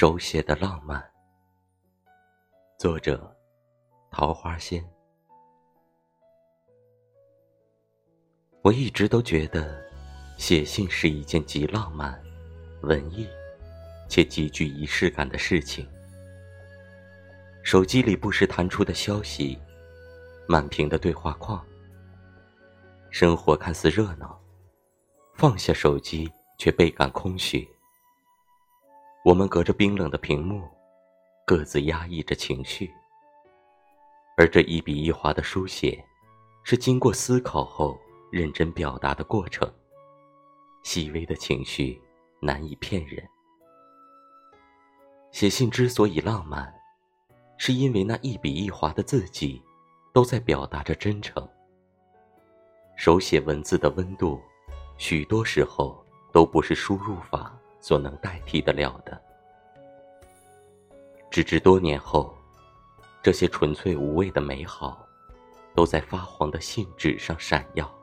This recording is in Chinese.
手写的浪漫，作者：桃花仙。我一直都觉得，写信是一件极浪漫、文艺且极具仪式感的事情。手机里不时弹出的消息，满屏的对话框，生活看似热闹，放下手机却倍感空虚。我们隔着冰冷的屏幕，各自压抑着情绪。而这一笔一划的书写，是经过思考后认真表达的过程。细微的情绪难以骗人。写信之所以浪漫，是因为那一笔一划的字迹，都在表达着真诚。手写文字的温度，许多时候都不是输入法。所能代替得了的，直至多年后，这些纯粹无味的美好，都在发黄的信纸上闪耀。